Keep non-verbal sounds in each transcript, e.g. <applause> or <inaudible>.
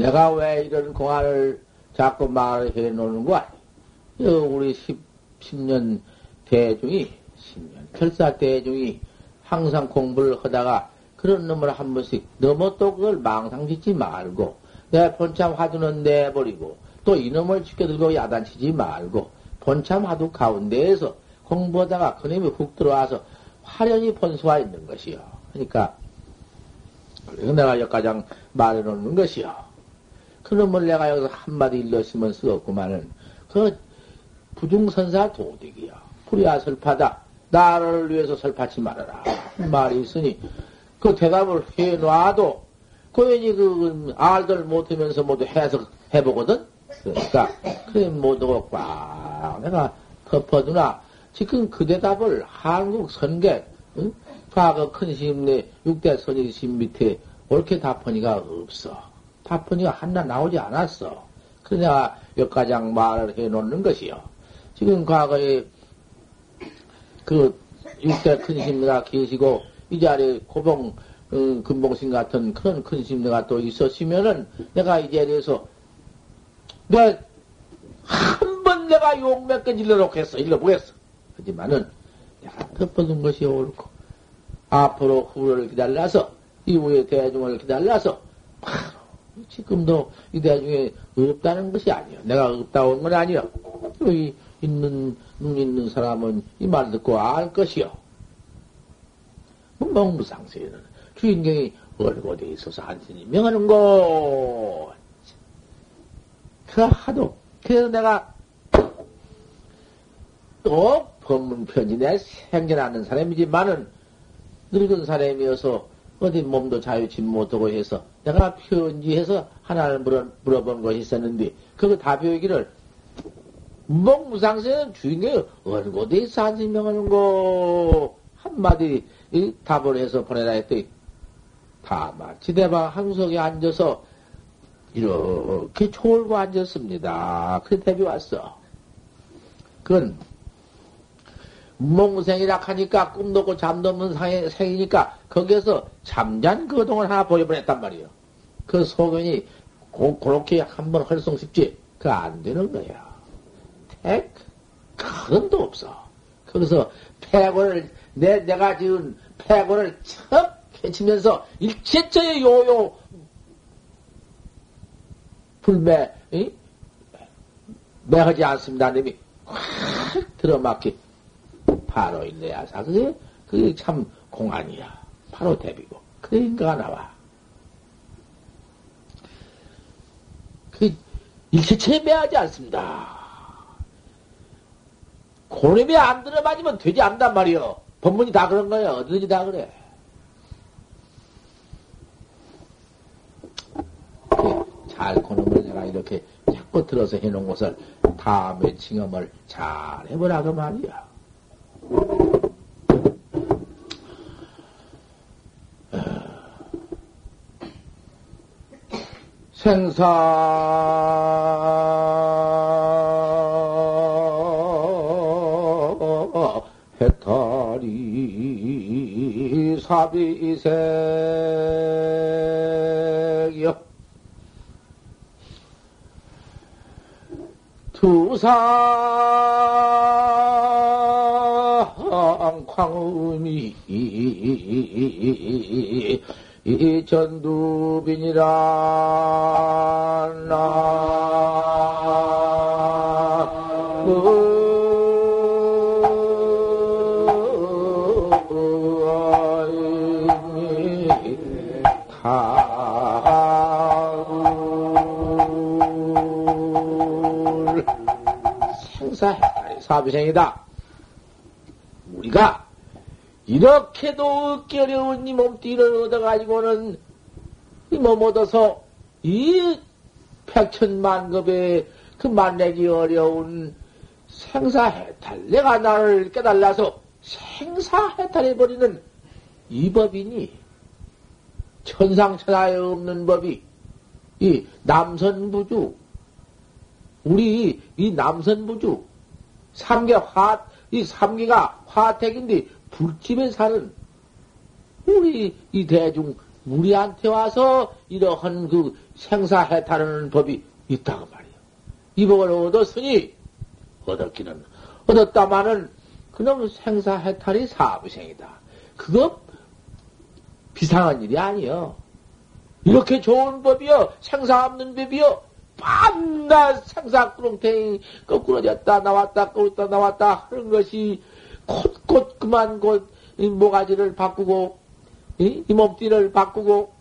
내가 왜 이런 공안을 자꾸 말을 해 놓는 거야? 우리 10, 10 년 대중이, 10년 결사 대중이 항상 공부를 하다가 그런 놈을 한 번씩 너무 또 그걸 망상 짓지 말고 내 본참 화두는 내버리고 또 이놈을 지켜들고 야단치지 말고 본참 화두 가운데에서 공부하다가 그놈이 훅 들어와서 화련히 본수와 있는 것이요. 그러니까 내가 여기까지 말해놓는 것이요. 그놈을 내가 여기서 한마디 일렀으면 쓰겠구만은 그 부중선사 도둑이야. 불이야 설파다. 나를 위해서 설파치 말아라. 말이 있으니 그 대답을 해놔도 고연히 그 알들 못하면서 모두 해석 해보거든. 그러니까 그래 못하고 꽉 내가 덮어두나 지금 그 대답을 한국 선계 응? 과거 큰 스님네 육대 선의심 밑에 옳게 답하니가 없어. 답하니가 하나 나오지 않았어. 그러냐 여기까지 말을 해 놓는 것이요. 지금 과거에 그 육대 큰 스님네가 계시고 이 자리에 고봉 음, 금봉신 같은 그런 큰 스님네가 또 있었으면은 내가 이 자리에서 내가 한 번 내가 욕 몇개 일러놓겠어. 일러보겠어. 하지만은 내가 덮어둔 것이 옳고 앞으로 후를 기다려서 이후에 대중을 기다려서 지금도 이 대중에 없다는 것이 아니야. 내가 없다고 한 건 아니야. 여기 있는 눈 있는 사람은 이 말 듣고 알 것이요. 멍무상세에는 주인공이 얼고돼 있어서 한신이 명하는 것. 그 하도 그래서 내가 또 법문 편지 내 생겨나는 사람이지만은 늙은 사람이어서 어디 몸도 자유치 못하고 해서 내가 편지해서 하나를 물어, 물어본 것이 있었는데 그거 답변하기를 몽무상세는 주인공이 얼고대 산신명하는 거 한마디 답을 해서 보내라 했더니 다마 지대방 항석에 앉아서 이렇게 졸고 앉았습니다. 그래 대비 왔어. 그건 몽생이라 하니까 꿈도 없고 잠도 없는 생이니까 거기에서 잠잔 그동안 하나 보여보냈단 말이에요. 그 소견이 고, 그렇게 한번 활성 쉽지? 그 안 되는 거야. 택? 큰도 없어. 거기서 패고를, 내, 내가 지은 패고를 척 해치면서 일체처의 요요, 불매, 이? 매하지 않습니다. 님이 확 들어막히 바로 있네야 사. 그게, 그게 참 공안이야. 바로 대비고. 그 인가가 나와. 그, 일체체에 매하지 않습니다. 고놈이 안 들어맞으면 되지 않단 말이요. 법문이 다 그런 거예요. 어디든지 다 그래. 잘 고놈을 내가 이렇게 자꾸 들어서 해놓은 것을 다음에 징험을 잘 해보라 그 말이야. 생사. 해탈이 사비색이요 두상 광음이 이 전두빈이라. 나. 사비생이다. 우리가 이렇게도 얻기 어려운 이 몸띠를 얻어가지고는 이 몸 얻어서 이 백천만급의 그 만내기 어려운 생사해탈, 내가 나를 깨달아서 생사해탈해버리는 이 법이니, 천상천하에 없는 법이, 이 남선부주, 우리 이 남선부주, 삼계 화, 이 삼계가 화택인데, 불집에 사는 우리 이 대중 우리한테 와서 이러한 그 생사해탈하는 법이 있다고 말이요. 이 법을 얻었으니, 얻었기는, 얻었다마는 그놈 생사해탈이 사부생이다. 그거 비상한 일이 아니요. 이렇게 좋은 법이요. 생사 없는 법이요. 밤낮 생사꾸렁탱이 거꾸로졌다 나왔다 거꾸로 나왔다 하는 것이 곳곳 그만 곳 모가지를 바꾸고 이, 이 몸띠를 바꾸고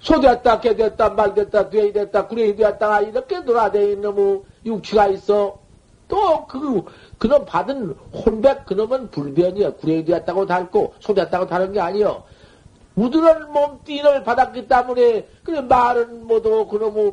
소되었다 개되었다 말되었다 되이 됐다 구레이 되었다 이렇게 돌아다니는 놈의 육치가 있어. 또 그 그놈 받은 혼백 그놈은 불변이야. 구레이 되었다고 닳고 소되었다고 다른 게 아니여. 우드런 몸띠를 받았기 때문에 그래 말은 못하고 그놈의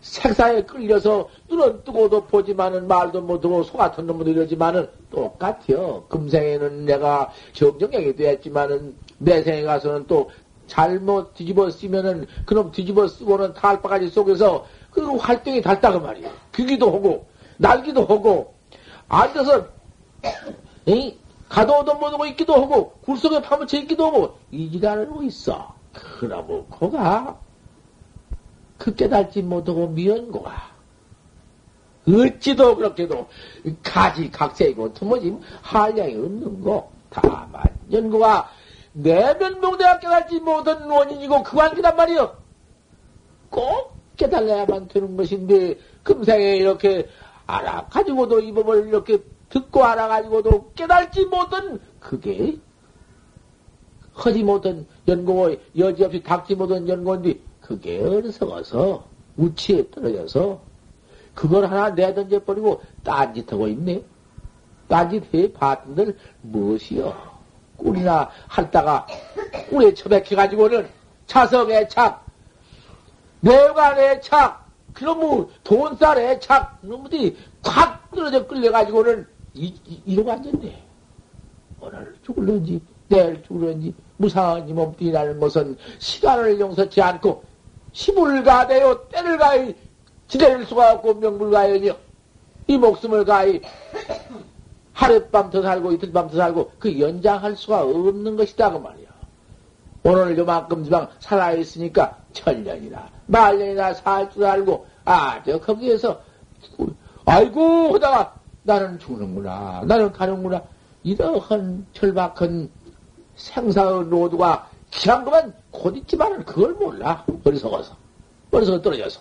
색사에 끌려서 눈은 뜨고도 보지만은 말도 못하고 소 같은 놈은 이러지만은 똑같아요. 금생에는 내가 정정하게 되었지만은 내 생에 가서는 또 잘못 뒤집어 쓰면은 그놈 뒤집어 쓰고는 탈바가지 속에서 그 활동이 달다그 말이에요. 귀기도 하고 날기도 하고 앉아서 <coughs> 이 가도 못하고 있기도 하고 굴속에 파묻혀 있기도 하고 이 지랄을 하고 있어. 그러고 거가 그 깨달지 못하고 미연고가 어찌도 그렇게도 가지 각세이고 투머짐 한량이 없는 거 다만 연고가 내면봉대가 깨달지 못한 원인이고 그 관계란 말이요. 꼭 깨달아야만 되는 것인데 금생에 이렇게 알아가지고도 이 법을 이렇게 듣고 알아가지고도 깨달지 못한 그게 하지 못한 연고 여지없이 닥지 못한 연고인데 그게 어리석어서 우치에 떨어져서 그걸 하나 내던져 버리고 딴짓하고 있네. 딴짓해 봤던들 무엇이여? 꿀이나 할다가 꿀에 처박혀가지고는 자석 애착, 내관 애착, 그놈의 돈살 애착, 놈들이 콱 떨어져 끌려가지고는 이, 이, 이러고 앉았네. 오늘 죽을런지, 내일 죽을런지, 무상한 이 몸뚱이라는 것은 시간을 용서치 않고 힘을 가대요, 때를 가히 지낼 수가 없고 명불 가연이요. 이 목숨을 가히 <coughs> 하룻밤 더 살고 이틀밤 더 살고 그 연장할 수가 없는 것이다 그 말이야. 오늘 요만큼 지방 살아있으니까 천년이나 말년이나 살 줄 알고 아저 거기에서 아이고 하다가 나는 죽는구나 나는 가는구나 이러한 철박한 생사의 노두가 기한 것만 곧 있지만은 그걸 몰라. 어리석어서. 어리석어 떨어져서.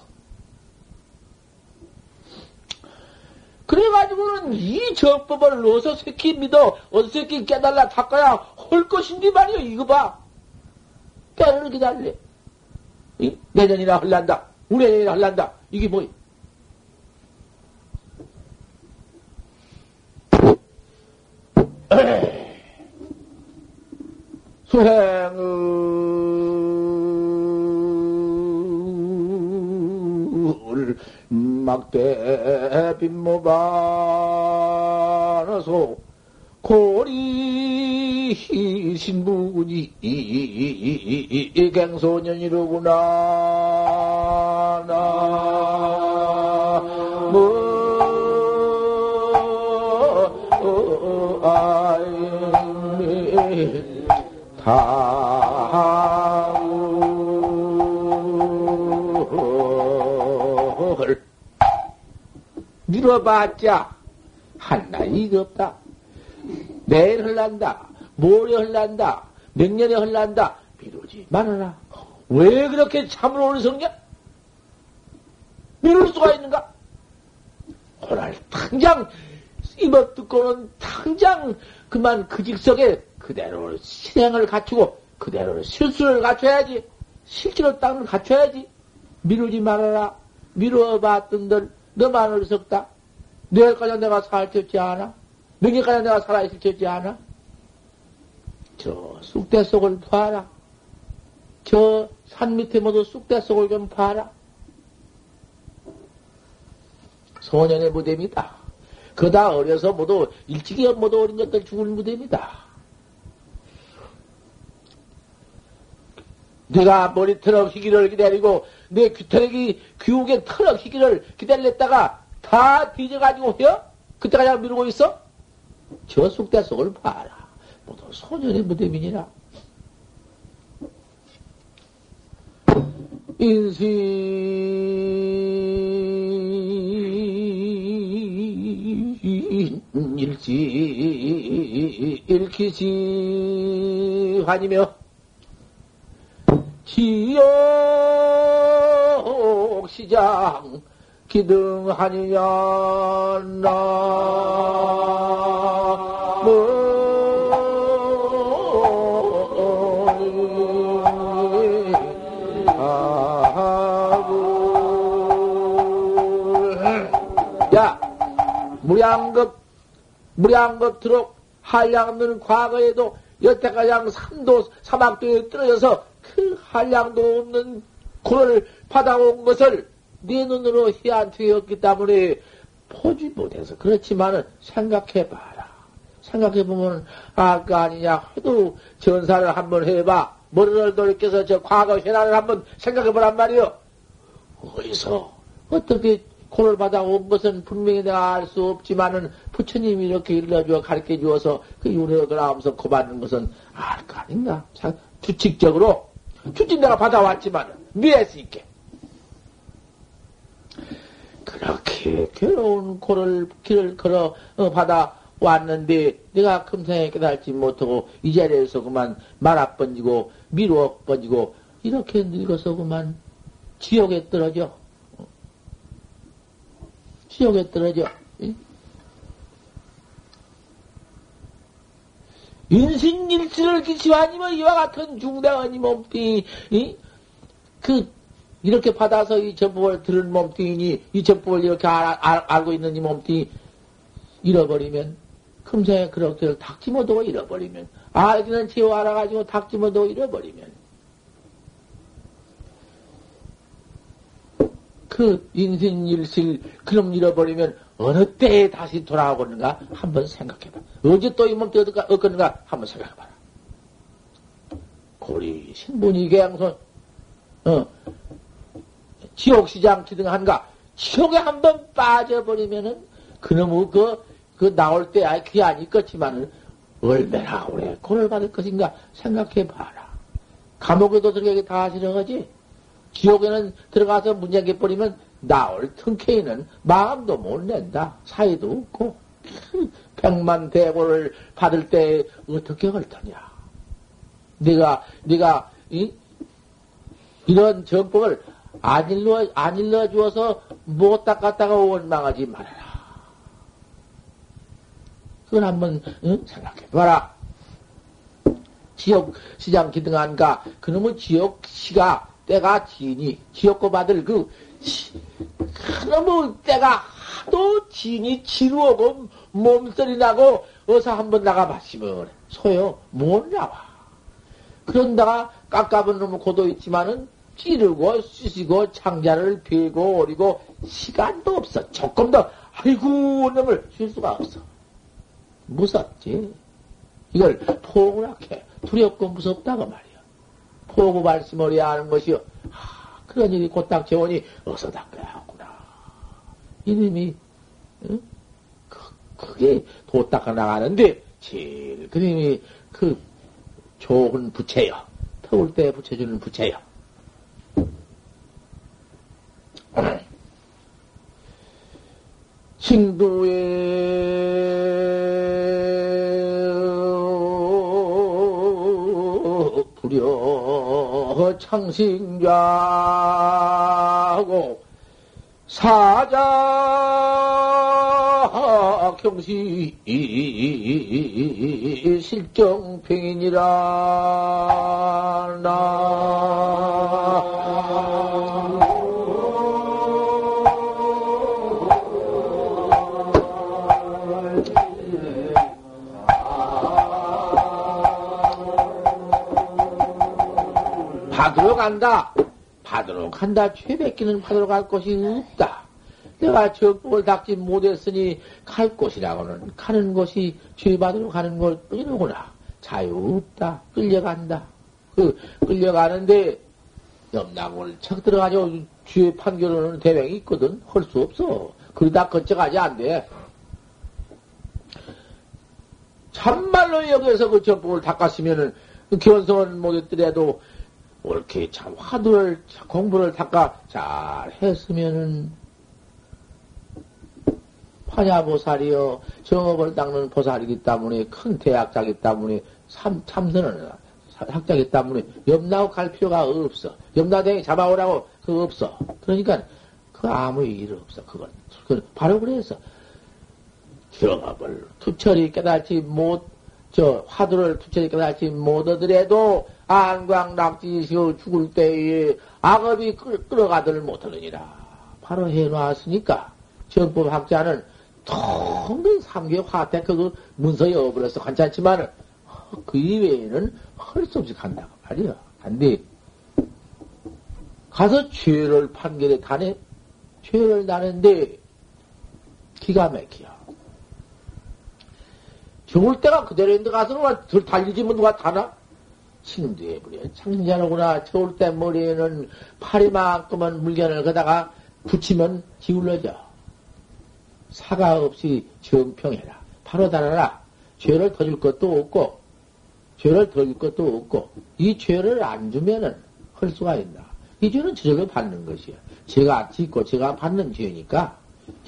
그래가지고는 이 정법을 어서 새끼 믿어, 어서 새끼 깨달라 닦아야 할 것인지 말이요. 이거 봐. 깨달을 기다려. 내년이나 할란다. 우내년이나 할란다. 이게 뭐야? <clears throat> 수행을 막대 빈모반어서 고리 신부군이 갱소년이로구나 나 뭐. 다을 밀어봤자 한나이가 없다. 내일 흘란다. 모레 흘란다. 몇 년에 흘란다. 미루지 말아라. 왜 그렇게 참으로 어리석냐? 미룰 수가 있는가? 오늘 당장 입어 듣고는 당장 그만 그 직석에 그대로 실행을 갖추고 그대로 실수를 갖춰야지. 실제로 땅을 갖춰야지. 미루지 말아라. 미루어 봤던들 너만 어리석다. 내일까지 내가 살쳤지 않아? 명예까지 내가 살아있을 쳤지 않아? 저 쑥대 속을 봐라. 저 산 밑에 모두 쑥대 속을 좀 봐라. 소년의 무대입니다. 그다 어려서 모두 일찍이 모두 어린 것들 죽을 무대입니다. 내가 머리 희기를 기다리고 내 귀터럭이 귀옥에 터럭 희기를 기다렸다가 다 뒤져가지고 해요? 그때까지 미루고 있어? 저 쑥대 속을 봐라. 모두 소년의 무대민이라. 이 인신 일지 일키지. 환이며 지옥 시장 기등하니냐. 나 무량겁, 무량겁도록 한량는 과거에도 여태가장 삼도, 사막도에 떨어져서 그 한량도 없는 고를 받아온 것을 네 눈으로 희한투였기 때문에 보지 못해서 그렇지만은 생각해봐라. 생각해보면 아까 아니냐 해도 전사를 한번 해봐. 머리를 돌이켜서 저 과거 현안을 한번 생각해보란 말이요. 어디서 어떻게 고를 받아온 것은 분명히 내가 알 수 없지만은 부처님이 이렇게 일러주어 가르쳐 주어서 그 윤회를 하면서 고받는 것은 알 거 아닌가? 참, 규칙적으로. 규칙 내가 받아왔지만은, 미해수 있게. 그렇게 괴로운 고를, 길을 걸어, 어, 받아 왔는데, 내가 금생에 깨달지 못하고, 이 자리에서 그만 말아 번지고, 미루어 번지고, 이렇게 늙어서 그만 지옥에 떨어져. 지옥에 떨어져. 인신일지를 기치고 아니면 이와 같은 중대한 이 몸뚱이, 그, 이렇게 받아서 이 전법을 들은 몸뚱이니, 이 전법을 이렇게 알, 알, 알고 있는 이 몸뚱이 잃어버리면, 금생에 그렇게 닥지 못하고 잃어버리면, 알기는 지어 알아가지고 닥지 못하고 잃어버리면, 그 인생일실 그럼 잃어버리면 어느 때에 다시 돌아오는가 한번 생각해봐. 언제 또 이 몸때 얻겠는가 한번 생각해봐라. 고리 신분이 개양손 어 지옥시장 기등한가 지옥에 한번 빠져버리면은 그놈의 그, 그 나올 때 아예 그게 아니겠지만은 얼마나 오래 고를 받을 것인가 생각해봐라. 감옥에도 들어가기 다 싫어하지? 지옥에는 들어가서 문제게 버리면 나올 틈케이는 마음도 못 낸다. 사이도 없고. <laughs> 백만 대고를 받을 때 어떻게 할 터냐. 네가, 네가, 이, 이런 전법을 안 일러, 안 일러 주어서 못 닦았다가 원망하지 말아라. 그걸 한번, 응? 생각해 봐라. 지옥 시장 기등한가, 그놈의 지옥 시가 때가 지니 지옥고 받을 그 그놈의 때가 하도 지니 지루하고 몸소리 나고 어서 한번 나가 봤으면 소요 못 나와. 그런다가 깎아본 놈은 고도 있지만은 찌르고 쑤시고 창자를 베고 오리고 시간도 없어. 조금 더 아이고 놈을 쉴 수가 없어. 무섭지. 이걸 포근하게 두렵고 무섭다고 말 포구 말씀을 해야 하는 것이요. 아, 그런 일이 곧딱 재원이 어서 닦아야 하구나. 이놈이, 응? 그, 그게 도 닦아 나가는데, 제일 그님이 그 좋은 부채요. 터울 때 붙여주는 부채요. 싱두에 창신자하고 사자 경시 실정평인이라. 나 받으러 간다. 받으러 간다. 최백기는 받으러 갈 곳이 없다. 내가 적법을 닦지 못했으니 갈 곳이라고는 가는 곳이 죄 받으러 가는 곳뿐이로구나. 자유 없다. 끌려간다. 그 끌려가는데 염락을 척 들어가지고 죄 판결하는 대명이 있거든. 할 수 없어. 그러다 거쳐가지 안 돼. 참말로 여기서 그 적법을 닦았으면은 그 견성은 못했더라도 옳게 참 화두를, 공부를 닦아 잘 했으면은, 파냐보살이요, 정업을 닦는 보살이기 때문에, 큰 대학자기 때문에, 참, 참선을, 학자기 때문에, 염나고 갈 필요가 없어. 염나댕이 잡아오라고, 그거 없어. 그러니까, 그 아무 일 없어, 그건. 그건 바로 그래서, 정업을 투철이 깨닫지 못, 저, 화두를 투철이 깨닫지 못하더라도, 안광 낙지시오 죽을 때에 악업이 끌, 끌어가들 못하느니라. 바로 해놓았으니까, 정법 학자는 통근 삼계 화태 그 문서에 어버려서 괜찮지만은, 그 이외에는 할 수 없이 간다고 말이야. 간디. 가서 죄를 판결에 다네, 죄를 나는데, 기가 막혀. 죽을 때가 그대로인데 가서는 덜 달리지 뭐 누가 타나? 지금도 해버려. 창자로구나. 겨울 때 머리에는 파리만큼은 물건을 거다가 붙이면 기울러져. 사과 없이 정평해라. 바로 달아라. 죄를 더 줄 것도 없고, 죄를 더 줄 것도 없고, 이 죄를 안 주면은 할 수가 있나. 이 죄는 저절로 받는 것이야. 제가 짓고 제가 받는 죄니까,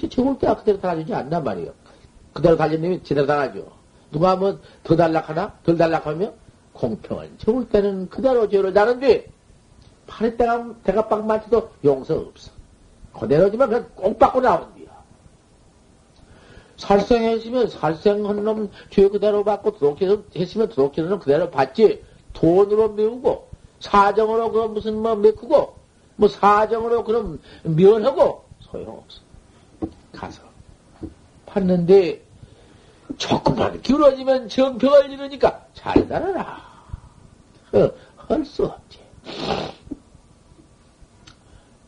죽을 때가 그대로 달아주지 않단 말이에요. 그대로 달려내면 제대로 달아줘. 누가 뭐더 달락하나? 덜 달락하면 공평은 죽을 때는 그대로 죄를 다는데 팔에 때가 대가빵 맞춰도 용서 없어. 그대로지만 그냥 꼭 받고 나온디야. 살생했으면 살생한 놈 죄 그대로 받고 도둑했으면 도둑질은 그대로 받지. 돈으로 메우고 사정으로 그 무슨 뭐 메꾸고 뭐 사정으로 그럼 면하고 소용없어. 가서 봤는데 조금만 기울어지면 정평을 이루니까 잘 달아라. 어, 할수 없지.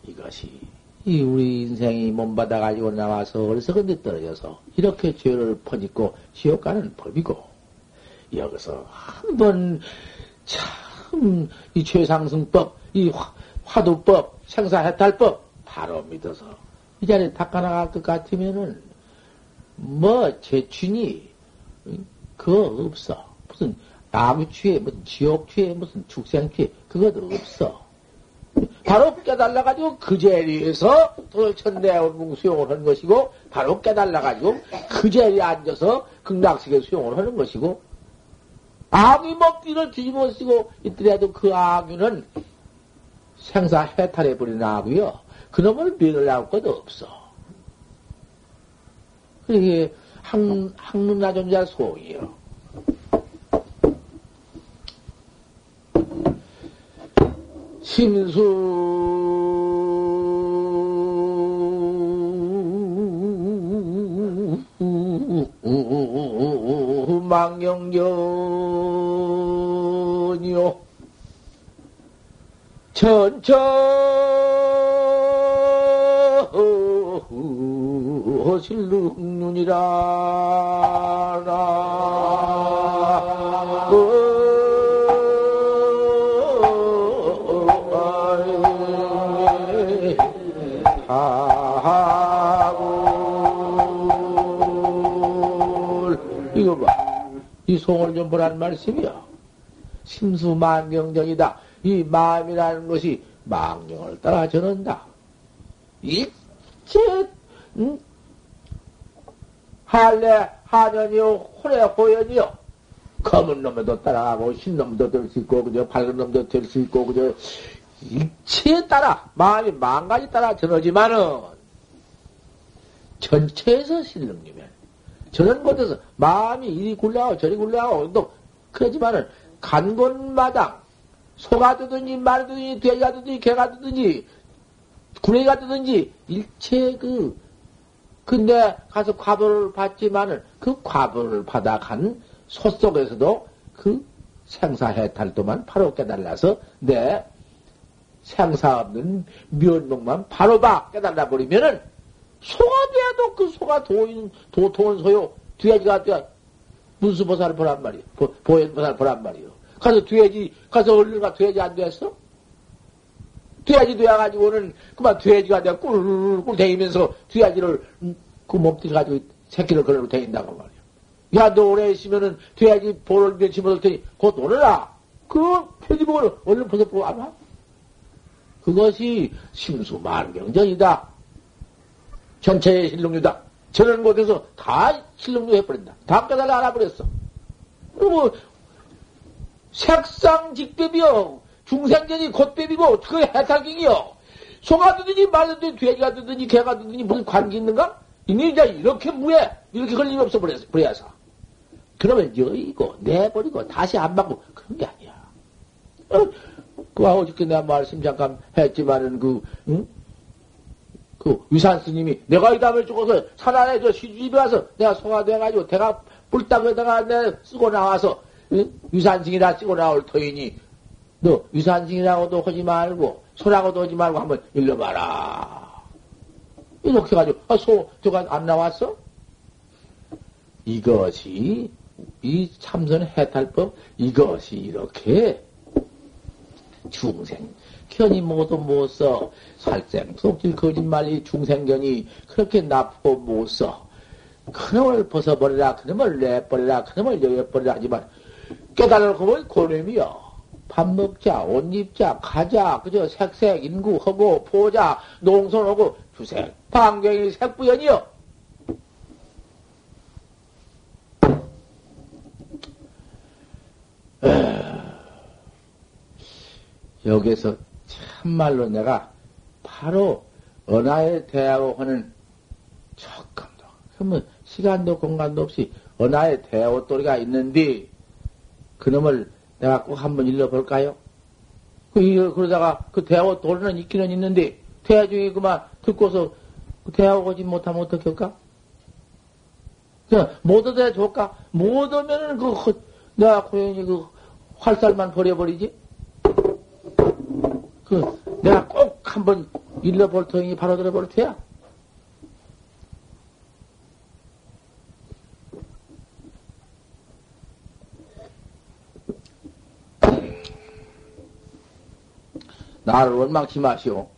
이것이 이 우리 인생이 몸받아 가지고 나와서 근데 떨어져서 이렇게 죄를 퍼짓고 지옥 가는 법이고 여기서 한번 참 이 최상승법, 이 화, 두법 생사해탈법 바로 믿어서 이 자리에 닦아나갈 것 같으면은 뭐 재춘이 그거 없어 무슨 아무취에 무슨 지옥취에 무슨 축생취에 그것도 없어. 바로 깨달아가지고 그 자리에서 도천대원궁 수용을 하는 것이고, 바로 깨달아가지고 그 자리에 앉아서 극락식에 수용을 하는 것이고, 악이 먹기를 뒤집어 쓰고 있더라도 그 악유는 생사 해탈해버린 악이요. 그놈을 면을할 것도 없어. 그게 학, 학문 나존자 소이요. 심수. 망영견이요. 천천 실능륜이라 이 송을 좀 보란 말씀이요. 심수 만경정이다. 이 마음이라는 것이 망령을 따라 전한다. 일 체, 음? 할래, 하년이요, 호래, 호연이요. 검은 놈도 따라가고, 흰 놈도 될 수 있고, 그저 밝은 놈도 될 수 있고, 그저 일체에 따라, 마음이 만 가지 따라 전하지만은, 전체에서 실능이면, 저런 곳에서 마음이 이리 굴러가고 저리 굴러가고 또 그러지만은 간 곳마다 소가 뜨든지 말이 뜨든지 돼지가 뜨든지 개가 뜨든지 구레가 뜨든지 일체 그 근데 가서 과보를 받지만은 그 과보를 받아간 소 속에서도 그 생사해탈도만 바로 깨달아서 내 생사 없는 면목만 바로 봐 깨달아 버리면은 소가 돼도 그 소가 도인, 도통은 소요. 돼지가 돼. 문수보살을 보란 말이요. 보현보살 보란 말이요. 가서 돼지, 가서 얼른 가 돼지 안 됐어? 돼지 되어가지고는 그만 돼지가 돼 꿀꿀 대이면서 돼지를 그 몸뚱이 가지고 새끼를 걸어 다닌다고 말이야. 야, 너 오래 있으면은 돼지 볼을 못할 테니 곧 오너라. 그 표지복을 얼른 벗어보고 안 와? 그것이 심수 만경전이다. 전체의 실lum류다. 저런 곳에서 다 실lum류 해버린다. 다 깨달아 알아버렸어. 그리고 색상직법이요. 중생전이 곧법이고 그게 해탈경이요. 소가 듣든지 말든지 돼지가 듣든지 개가 듣든지 무슨 관계 있는가? 이미 이제 이렇게 무해 이렇게 걸림 없어 버려서 버려서 그러면 여의고 내버리고 다시 안 받고 그런 게 아니야. 어? 그 어저께 내가 말씀 잠깐 했지만은 그 응? 그 위산 스님이 내가 이 담을 죽어서 산 안에 저 시주집에 와서 내가 소가 돼가지고 대가 뿔딱에다가 내 쓰고 나와서 응? 위산승이라 쓰고 나올 터이니 너 위산승이라고도 하지 말고 소라고도 하지 말고 한번 일러봐라. 이렇게 해가지고 아, 소 저가 안 나왔어? 이것이 이 참선 해탈법 이것이 이렇게 중생 견이 모두 못 써. 살생 속질 거짓말이 중생견이 그렇게 나쁘고 못 써. 그놈을 벗어버리라, 그놈을 내버리라, 그놈을 여겨버리라 하지만 깨달을 거면 고놈이요. 밥 먹자, 옷 입자, 가자, 그저 색색, 인구하고, 보자, 농선하고, 주색, 방경이 색부연이요. 여기서 참말로 내가 바로 언하에 대하고 하는 척감도. 그러면 시간도 공간도 없이 언하에 대하고 또리가 있는데 그놈을 내가 꼭 한번 일러볼까요? 그, 그러다가 그 대하고 도리는 있기는 있는데 대화 중에 그만 듣고서 그 대하고 오지 못하면 어떻게 할까? 그냥 못 얻어야 좋을까? 못 오면은 그, 내가 고연히 그 활살만 버려버리지? 그, 내가 꼭 한번 일러볼 터니 바로 들어볼 테야. 나를 원망치 마시오.